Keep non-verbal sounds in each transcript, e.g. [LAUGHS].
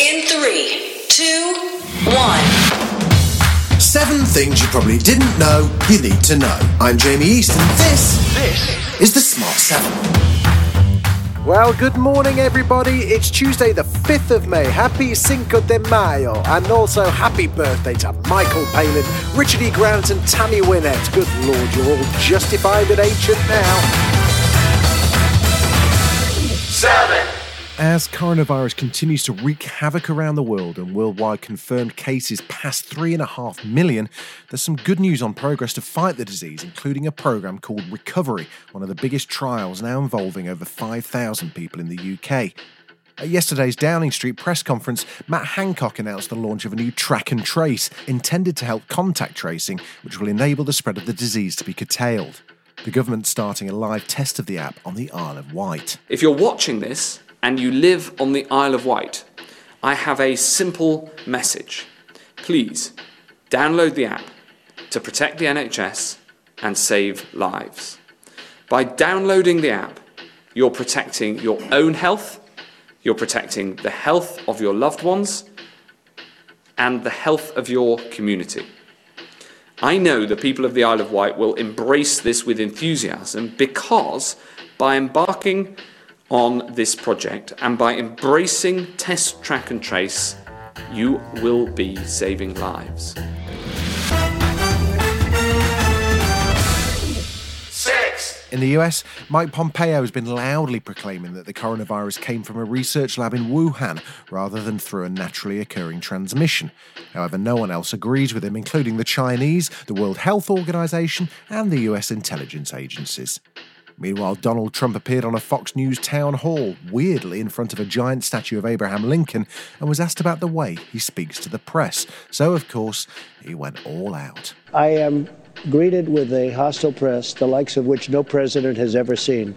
In three, two, one. Seven things you probably didn't know you need to know. I'm Jamie East, and this, this is the Smart Seven. Well, good morning, everybody. It's Tuesday, the 5th of May. Happy Cinco de Mayo. And also happy birthday to Michael Palin, Richard E. Grant, and Tammy Wynette. Good lord, you're all justified and ancient now. Seven. As coronavirus continues to wreak havoc around the world and worldwide confirmed cases pass 3.5 million, there's some good news on progress to fight the disease, including a programme called Recovery, one of the biggest trials now involving over 5,000 people in the UK. At yesterday's Downing Street press conference, Matt Hancock announced the launch of a new track and trace intended to help contact tracing, which will enable the spread of the disease to be curtailed. The government's starting a live test of the app on the Isle of Wight. If you're watching this and you live on the Isle of Wight, I have a simple message. Please download the app to protect the NHS and save lives. By downloading the app, you're protecting your own health, you're protecting the health of your loved ones, and the health of your community. I know the people of the Isle of Wight will embrace this with enthusiasm because by embarking on this project and by embracing test, track, and trace, you will be saving lives. Six. In the US, Mike Pompeo has been loudly proclaiming that the coronavirus came from a research lab in Wuhan rather than through a naturally occurring transmission. However, no one else agrees with him, including the Chinese, the World Health Organization, and the US intelligence agencies. Meanwhile, Donald Trump appeared on a Fox News town hall, weirdly in front of a giant statue of Abraham Lincoln, and was asked about the way he speaks to the press. So, of course, he went all out. I am greeted with a hostile press, the likes of which no president has ever seen.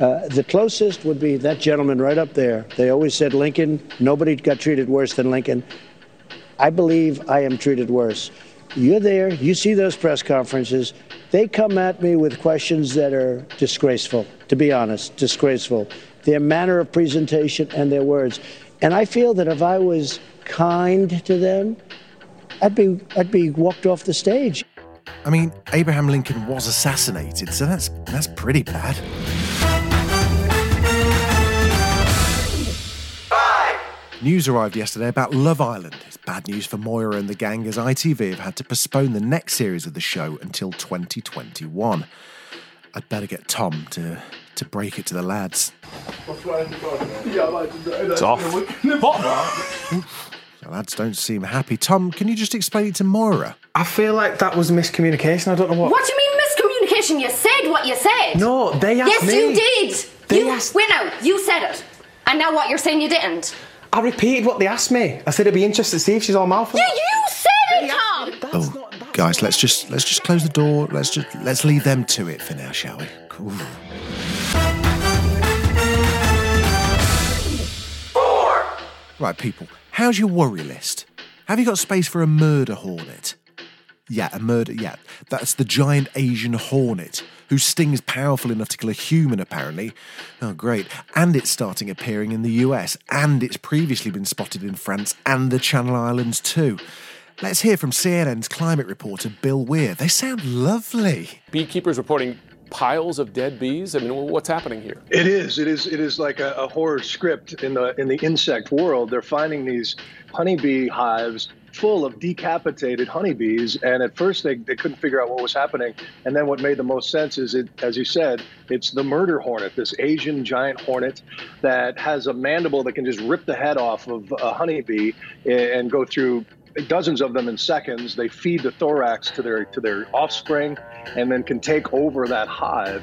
Uh, the closest would be that gentleman right up there. They always said Lincoln, nobody got treated worse than Lincoln. I believe I am treated worse. You're there, you see those press conferences. They come at me with questions that are disgraceful, to be honest, disgraceful. Their manner of presentation and their words. And I feel that if I was kind to them, I'd be, I'd be walked off the stage. I mean, Abraham Lincoln was assassinated, so that's that's pretty bad. News arrived yesterday about Love Island. It's bad news for Maura and the gang as ITV have had to postpone the next series of the show until 2021. I'd better get Tom to to break it to the lads. It's off. The lads don't seem happy. Tom, can you just explain it to Maura? I feel like that was miscommunication. I don't know what. What do you mean miscommunication? You said what you said. No, they asked Yes, me. you did. They you, asked- Wait now, you said it. And now what, you're saying you didn't? I repeated what they asked me. I said it'd be interesting to see if she's all mouth. Yeah, you said it, Tom! That's Oh, not. Guys, let's just let's just close the door. Let's just let's leave them to it for now, shall we? Cool. Four. Right, people. How's your worry list? Have you got space for a murder hornet? Yeah, a murder. Yeah, that's the giant Asian hornet whose sting is powerful enough to kill a human, apparently. Oh, great. And it's starting appearing in the US, and it's previously been spotted in France and the Channel Islands, too. Let's hear from CNN's climate reporter Bill Weir. They sound lovely. beekeepers reporting piles of dead bees? I mean, what's happening here? It is. It is. It is like a, a horror script in the in the insect world. They're finding these honeybee hives full of decapitated honeybees, and at first they, they couldn't figure out what was happening. And then what made the most sense is it, as you said, it's the murder hornet, this Asian giant hornet that has a mandible that can just rip the head off of a honeybee eh, and go through dozens of them in seconds. They feed the thorax to their to their offspring, and then can take over that hive.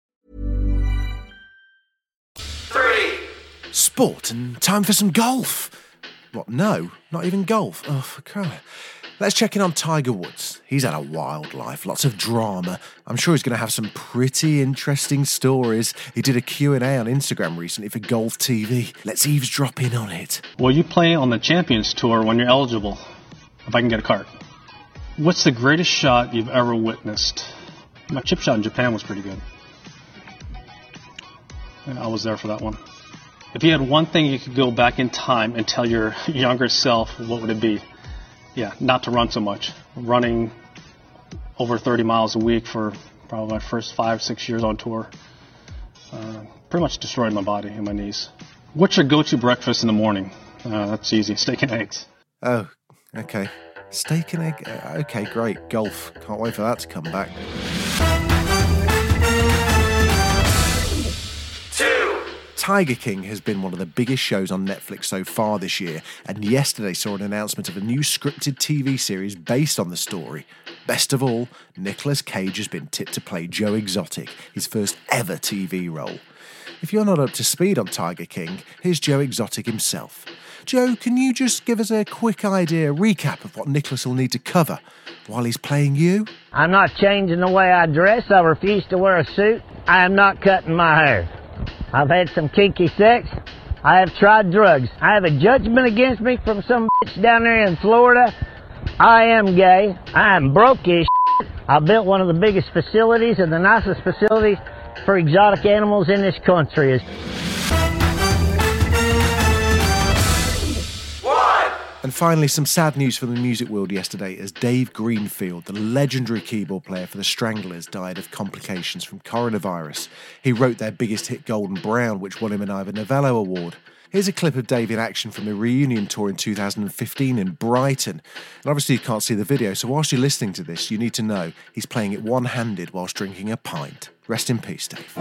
Sport and time for some golf. What? No, not even golf. Oh, for crying. Let's check in on Tiger Woods. He's had a wild life, lots of drama. I'm sure he's going to have some pretty interesting stories. He did a Q&A on Instagram recently for Golf TV. Let's eavesdrop in on it. Will you play on the Champions Tour when you're eligible, if I can get a cart. What's the greatest shot you've ever witnessed? My chip shot in Japan was pretty good. I was there for that one. If you had one thing you could go back in time and tell your [LAUGHS] younger self, what would it be? Yeah, not to run so much. Running over 30 miles a week for probably my first five, six years on tour. Uh, pretty much destroyed my body and my knees. What's your go-to breakfast in the morning? Uh, that's easy. [LAUGHS] Steak and eggs. Oh, okay. Steak and egg. uh, Okay, great. Golf. Can't wait for that to come back. Tiger King has been one of the biggest shows on Netflix so far this year, and yesterday saw an announcement of a new scripted TV series based on the story. Best of all, Nicolas Cage has been tipped to play Joe Exotic, his first ever TV role. If you're not up to speed on Tiger King, here's Joe Exotic himself. Joe, can you just give us a quick idea, recap of what Nicholas will need to cover while he's playing you? I'm not changing the way I dress. I refuse to wear a suit. I am not cutting my hair. I've had some kinky sex. I have tried drugs. I have a judgment against me from some bitch down there in Florida. I am gay. I am broke as shit. I built one of the biggest facilities and the nicest facilities for exotic animals in this country. And finally, some sad news for the music world yesterday as Dave Greenfield, the legendary keyboard player for the Stranglers, died of complications from coronavirus. He wrote their biggest hit, Golden Brown, which won him an Ivor Novello Award. Here's a clip of Dave in action from the reunion tour in 2015 in Brighton. And obviously, you can't see the video, so whilst you're listening to this, you need to know he's playing it one handed whilst drinking a pint. Rest in peace, Dave.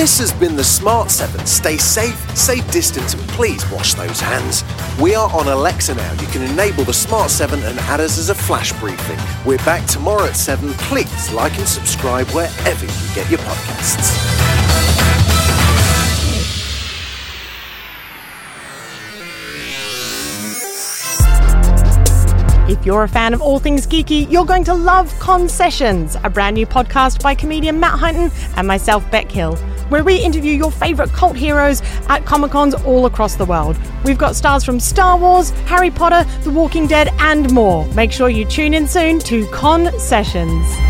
This has been the Smart 7. Stay safe, stay distant, and please wash those hands. We are on Alexa now. You can enable the Smart 7 and add us as a flash briefing. We're back tomorrow at 7. Please like and subscribe wherever you get your podcasts. If you're a fan of all things geeky, you're going to love Concessions, a brand new podcast by comedian Matt Hunton and myself, Beck Hill, where we interview your favourite cult heroes at Comic Cons all across the world. We've got stars from Star Wars, Harry Potter, The Walking Dead, and more. Make sure you tune in soon to Concessions. Great